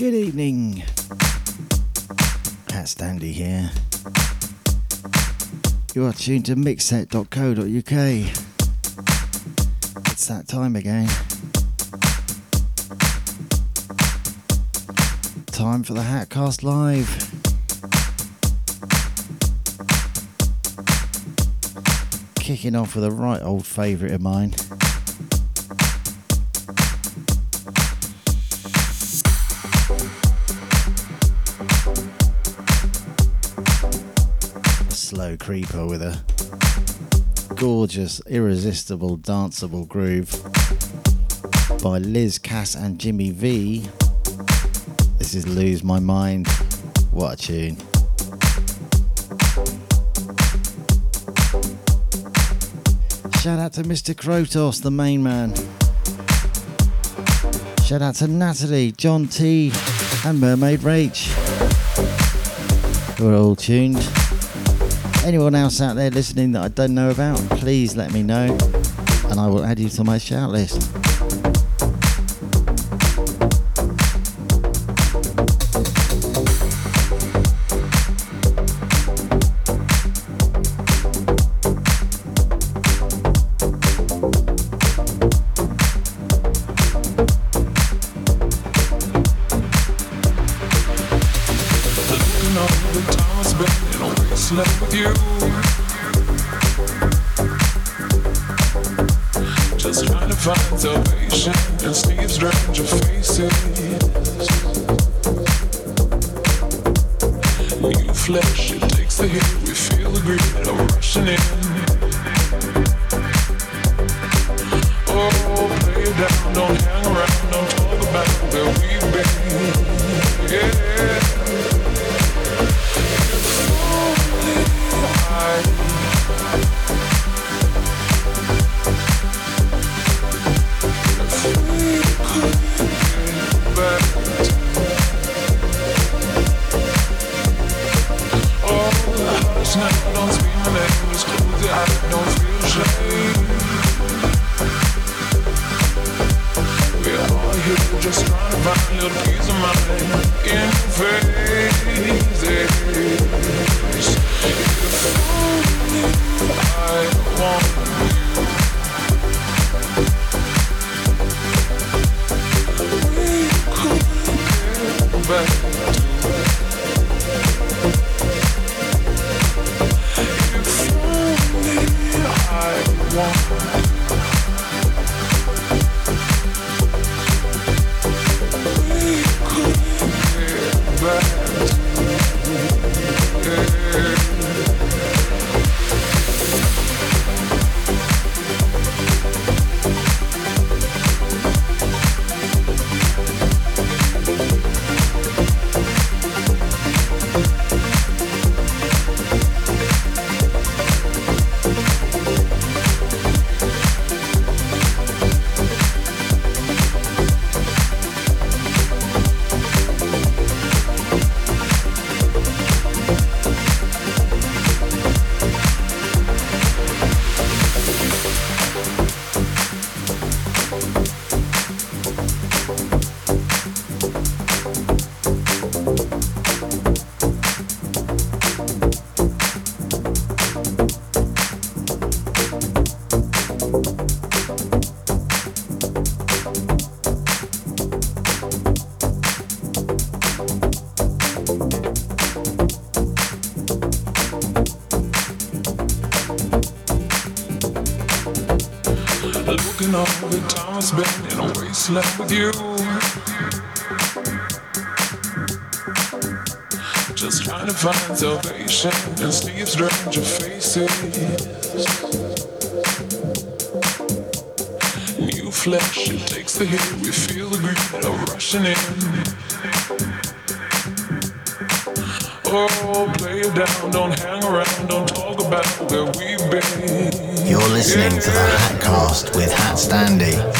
Good evening. Hat Standy here. You are tuned to mixset.co.uk. It's that time again. Time for the Hatcast Live. Kicking off with a right old favourite of mine. Creeper with a gorgeous, irresistible, danceable groove by Liz Cass and Jimmy V. This is Lose My Mind. What a tune. Shout out to Mr. Krotos, the main man. Shout out to Natalie, John T, and Mermaid Rach. Who are all tuned. Anyone else out there listening that I don't know about, please let me know, and I will add you to my shout list. New flesh, it takes the hit. We feel the greed of rushing in. Oh, down, don't hang around, don't a wasteland with you. Just trying to find salvation in Steve's stranger faces. New flesh, it takes the hit. We feel the greed of rushing in. Oh, play it down, don't hang around, don't talk about where we've been. You're listening to the Hatcast with Hat Standy.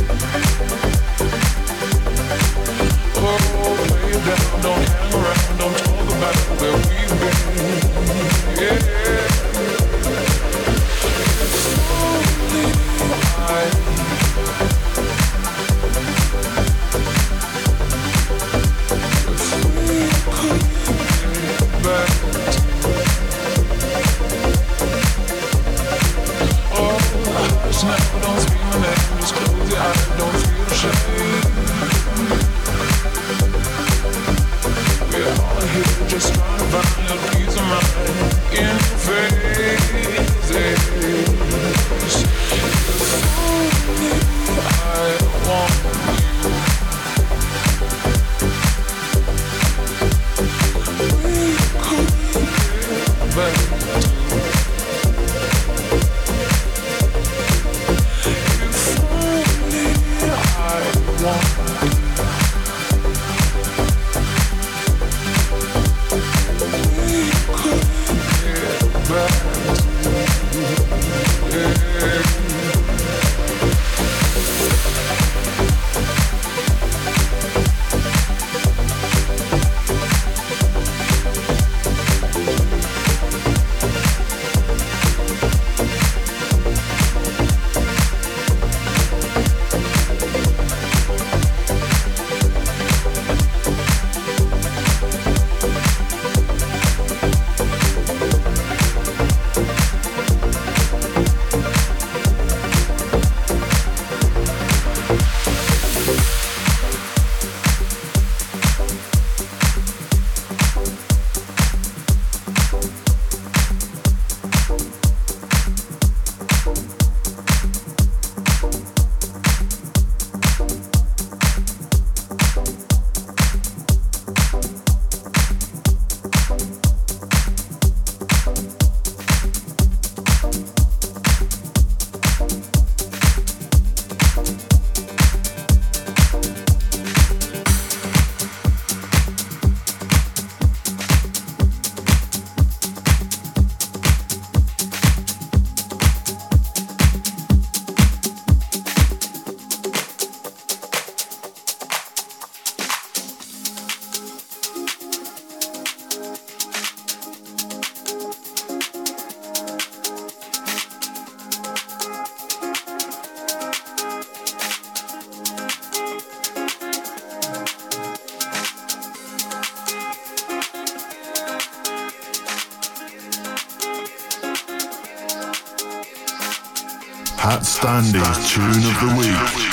Standing tune of the week.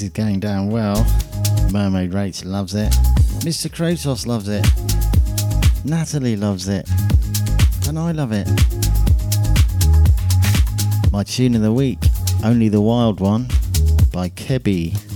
This is going down well. Mermaid Rachel loves it. Mr. Krotos loves it. Natalie loves it. And I love it. My tune of the week, Only the Wild One by Kebi.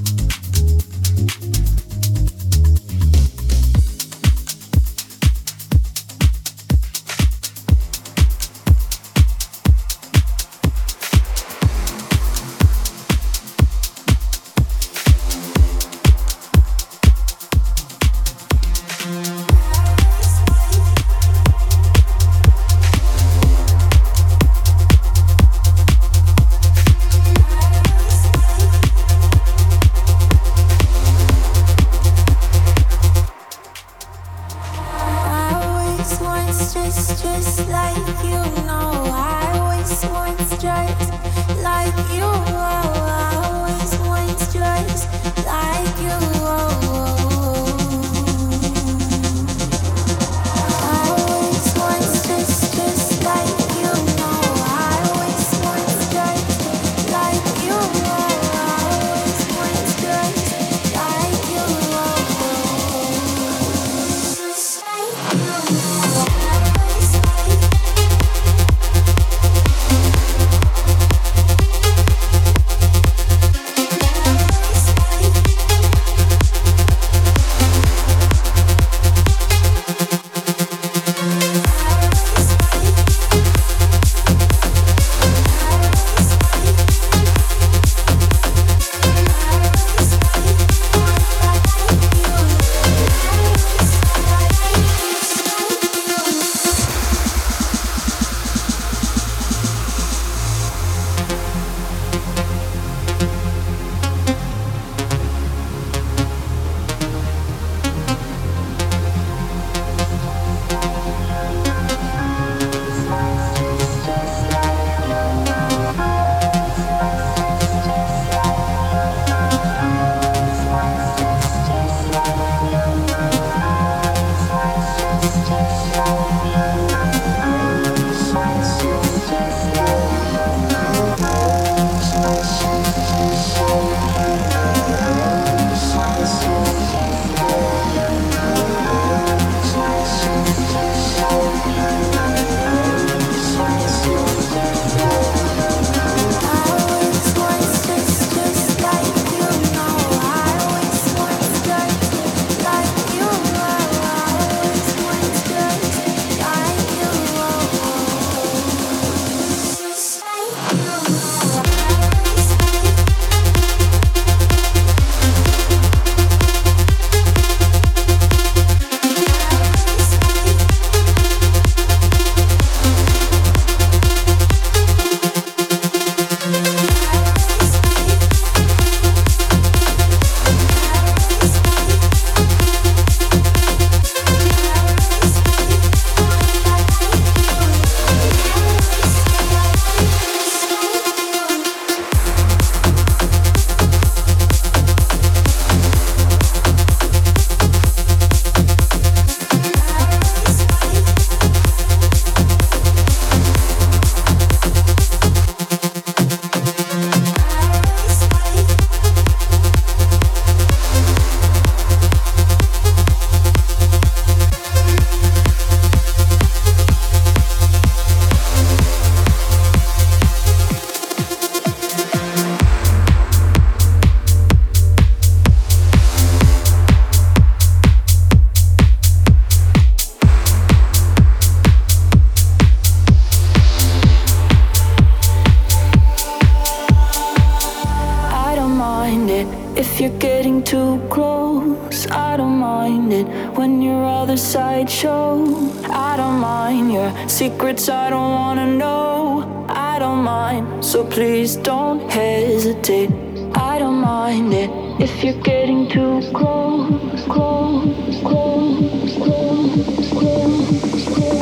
Secrets, I don't wanna know. I don't mind, so please don't hesitate. I don't mind it if you're getting too close, close, close, close, close, close.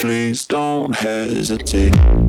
Please don't hesitate.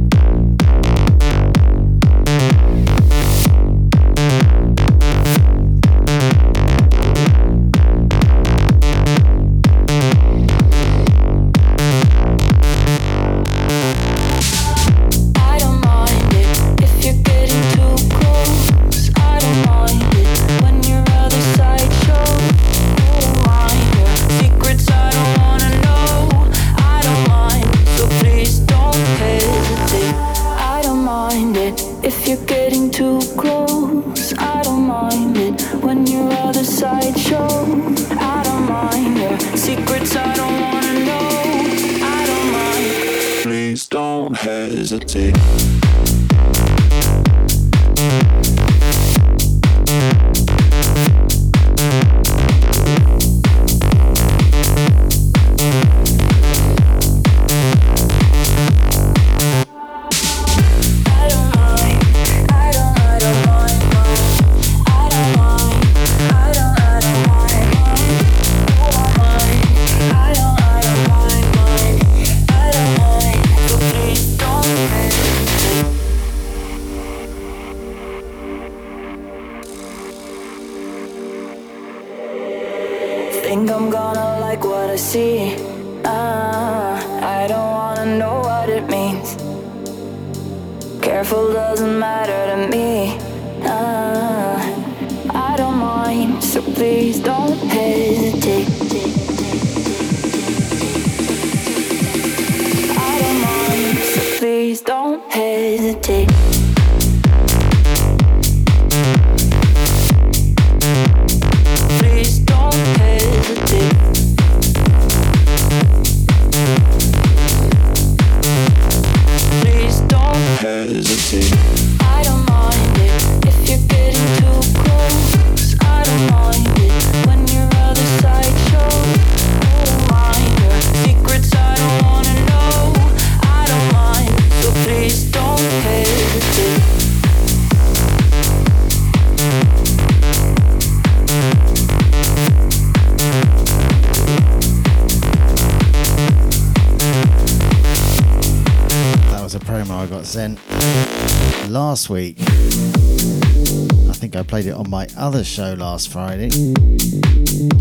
Last week. I think I played it on my other show last Friday.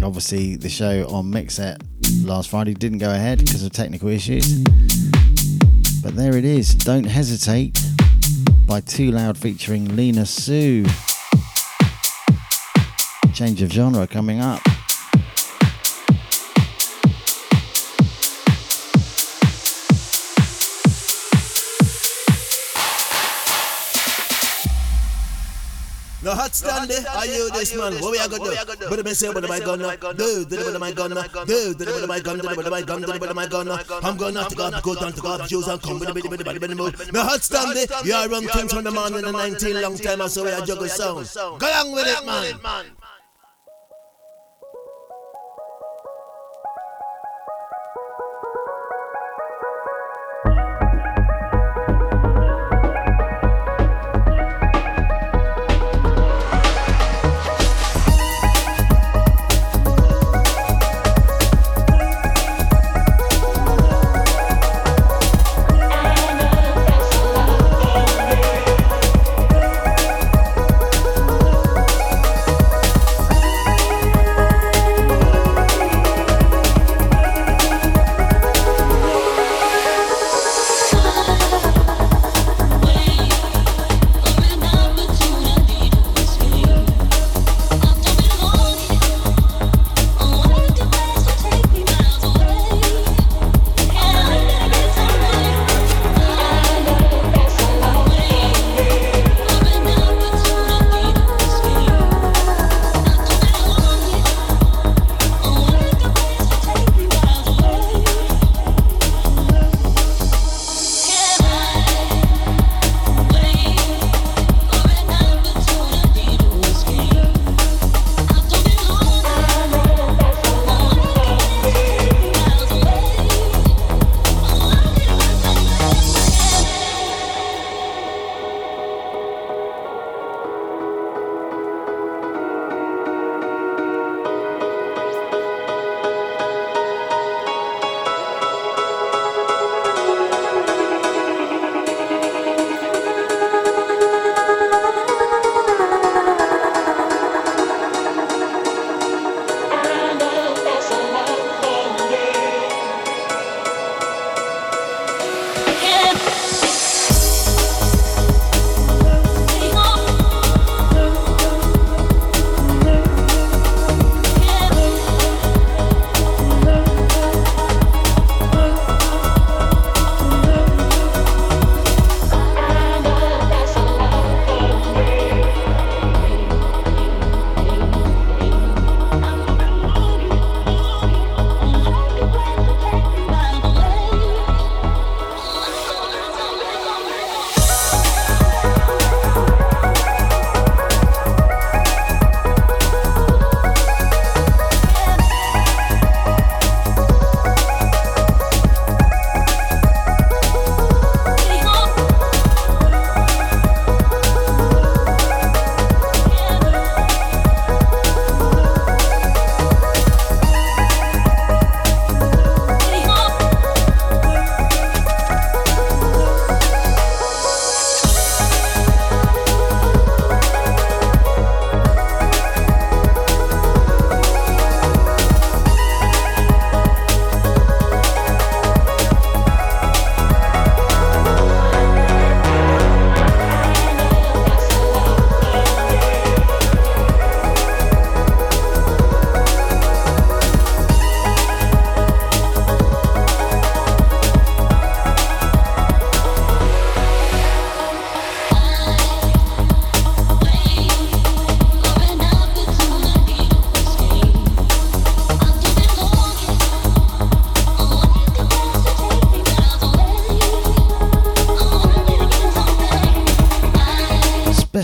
Obviously, the show on Mixset last Friday didn't go ahead because of technical issues. But there it is. Don't Hesitate by Twoloud featuring Lena Sue. Change of genre coming up. No hot stand there. Are you this man? What we are gonna do? But the say, but my gun, do, do the my gun, do, do the my gun, do the my gun, do the my gun. I'm gonna have to go, up to go down to go up shoes and come with the bit, bit, bit, bit, bit. No hot stand there. You are run things from the man in the 19 long time, I saw we are juggle sound. Go along with it, man.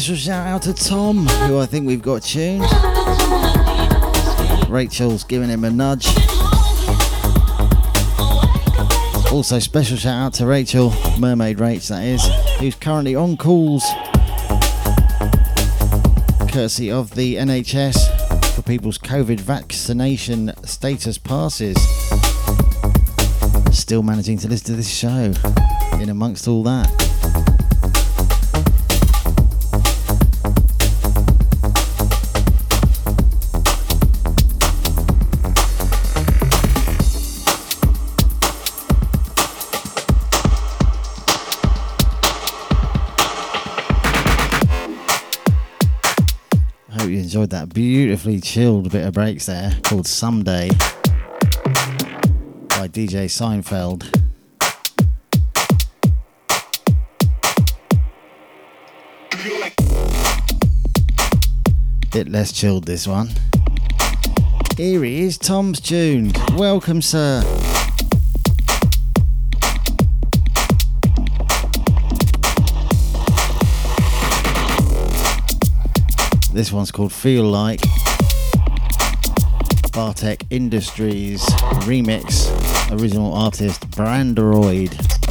Special shout out to Tom, who I think we've got tuned. Rachel's giving him a nudge. Also, special shout out to Rachel, Mermaid Rach, that is, who's currently on calls, courtesy of the NHS for people's COVID vaccination status passes. Still managing to listen to this show in amongst all that. Enjoyed that beautifully chilled bit of breaks there called Someday by DJ Seinfeld. Bit less chilled this one. Here he is, Tom's tuned. Welcome, sir. This one's called Feel Like. Bartek Industries remix. Original artist Brandoid.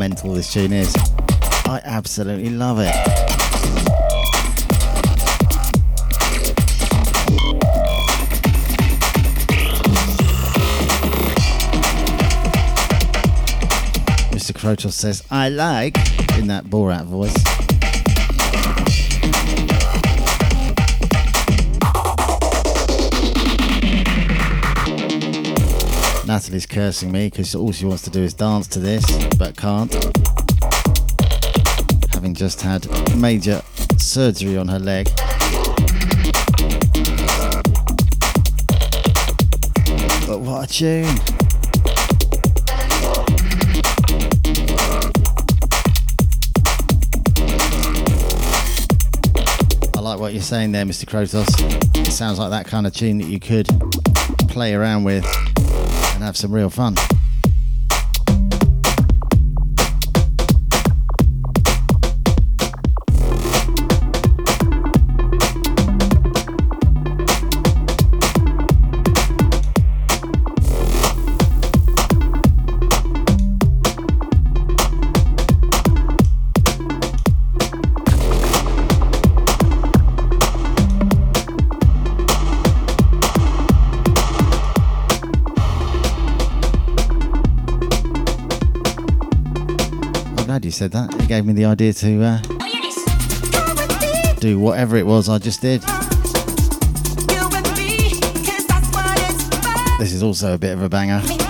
Mental this tune is. I absolutely love it. Mr. Krotos says, I like, in that Borat voice. Natalie's cursing me because all she wants to do is dance to this, but can't. Having just had major surgery on her leg. But what a tune! I like what you're saying there, Mr. Krotos. It sounds like that kind of tune that you could play around with and have some real fun. Said that. It gave me the idea to uh, do whatever it was I just did. This is also a bit of a banger.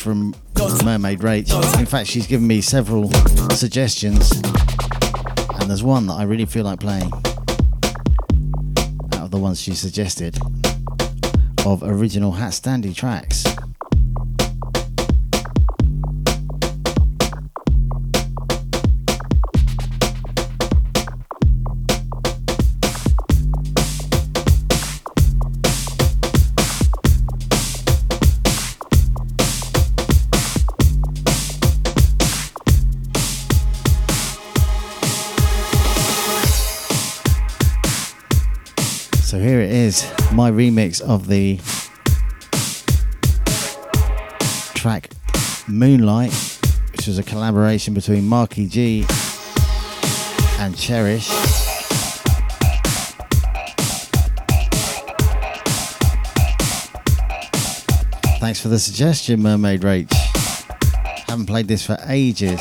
From Mermaid Rach. In fact, she's given me several suggestions, and there's one that I really feel like playing out of the ones she suggested of original Hat Standy tracks. My remix of the track Moonlight, which was a collaboration between Mark EG and Cherish. Thanks for the suggestion, Mermaid Rach. Haven't played this for ages.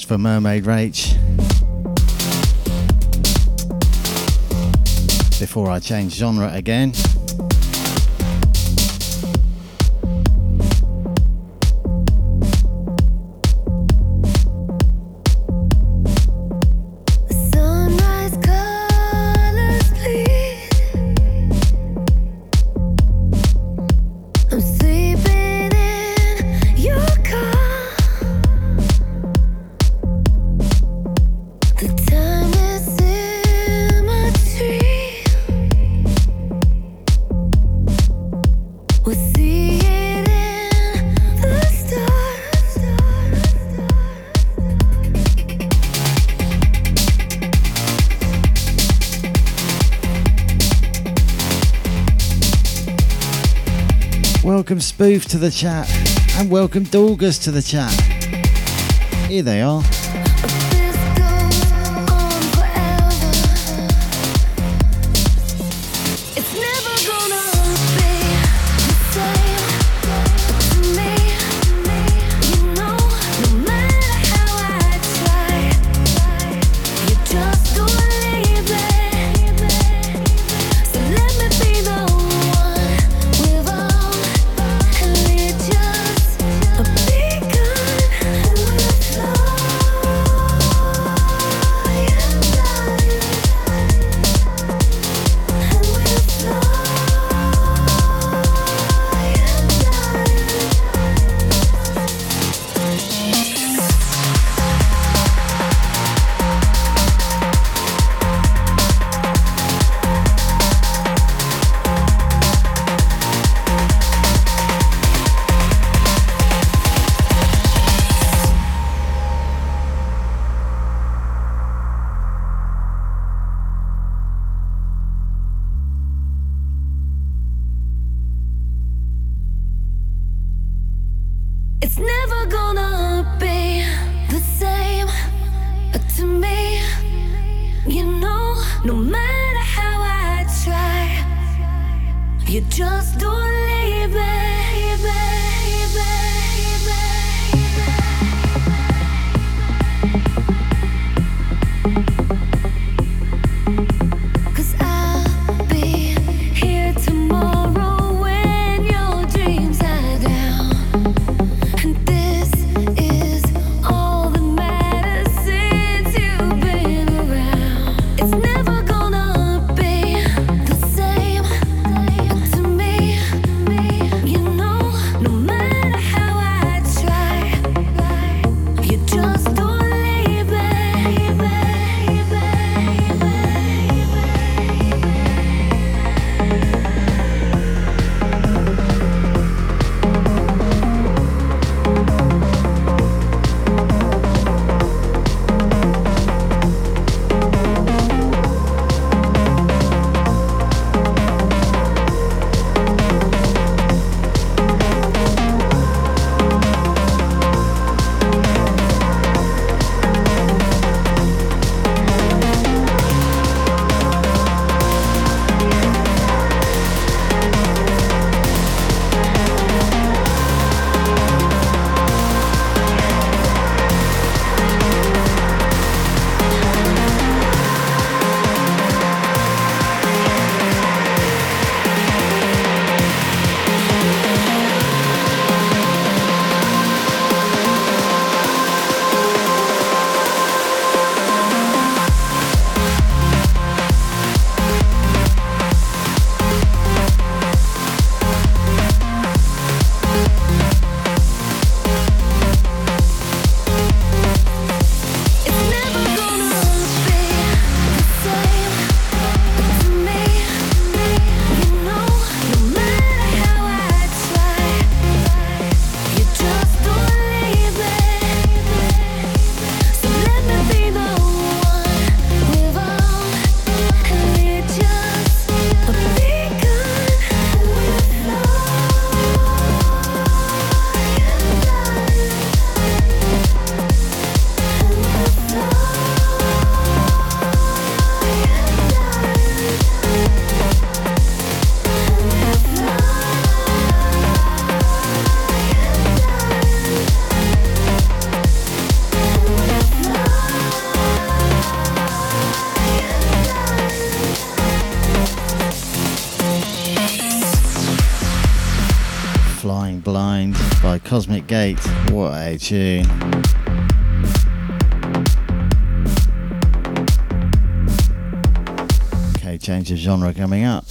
Request for Mermaid Rach. Before I change genre again. Welcome Spoof to the chat, and welcome Dorgas to the chat. Here they are. Gate. What a tune. Okay, change of genre coming up.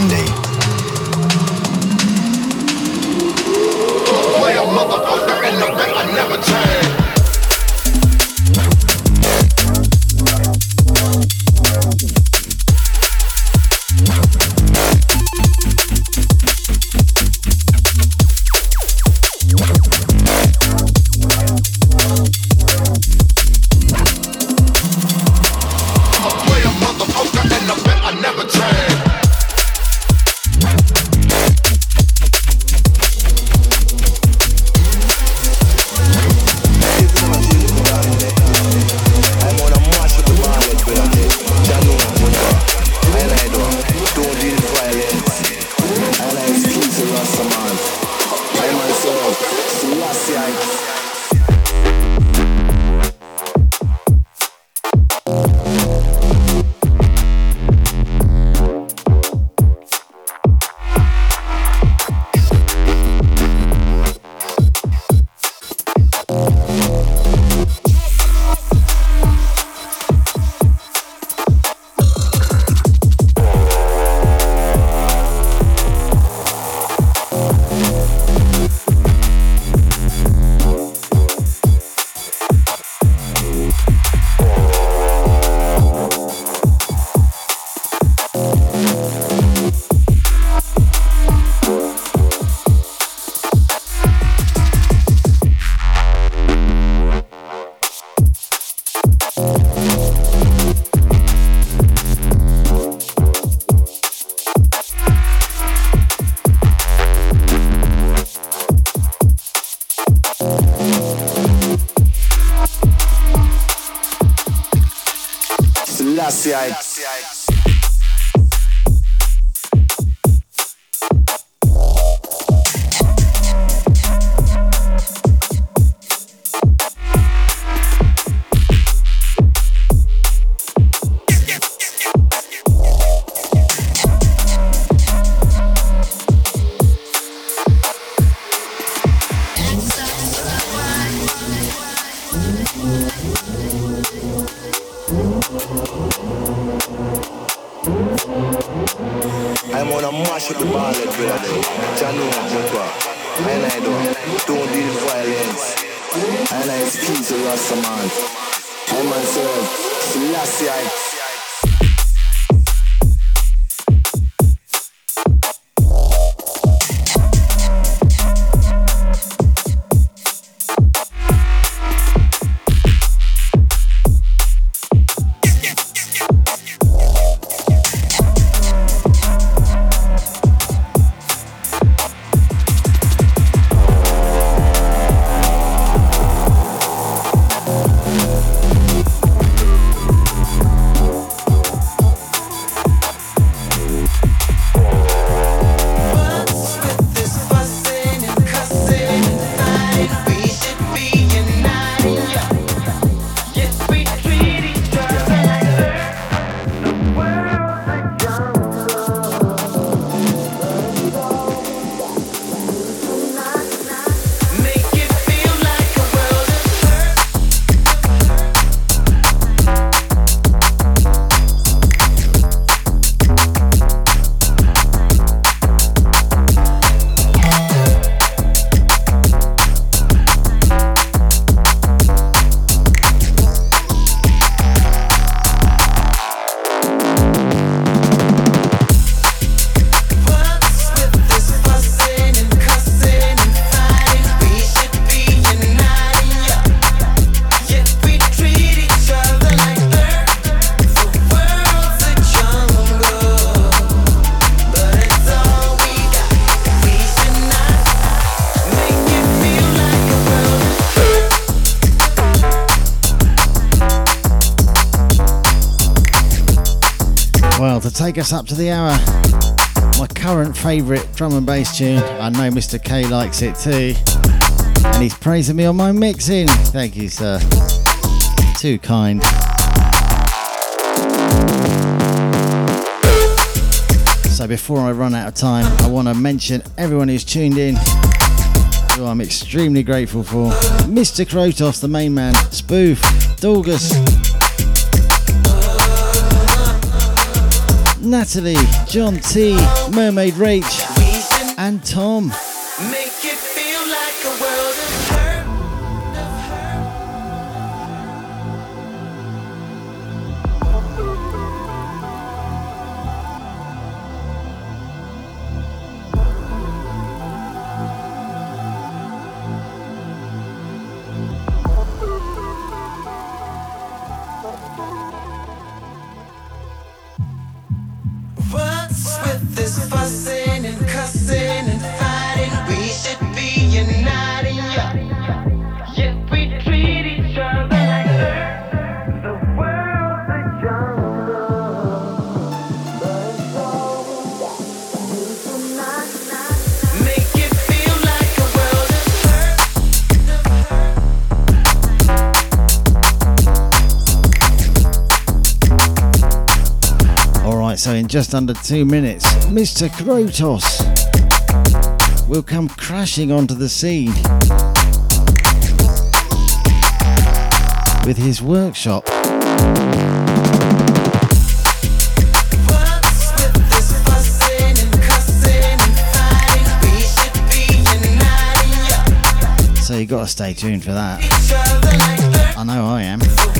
With Play a motherfucker in the bed, I never change. Selassie take us up to the hour. My current favourite drum and bass tune. I know Mr. K likes it too. And he's praising me on my mixing. Thank you, sir. Too kind. So before I run out of time, I want to mention everyone who's tuned in, who I'm extremely grateful for. Mr. Krotos, the main man, Spoof, Dorgus, Natalie, John T, Mermaid Rach, and Tom. so in just under two minutes, Mr. Krotos will come crashing onto the scene with his workshop. So you gotta stay tuned for that. I know I am.